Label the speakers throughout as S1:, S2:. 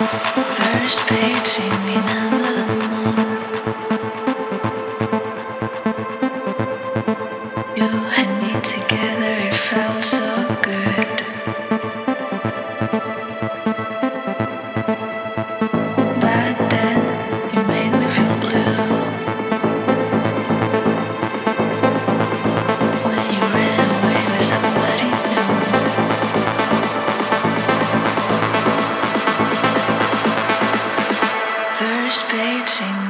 S1: First painting in a First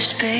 S1: the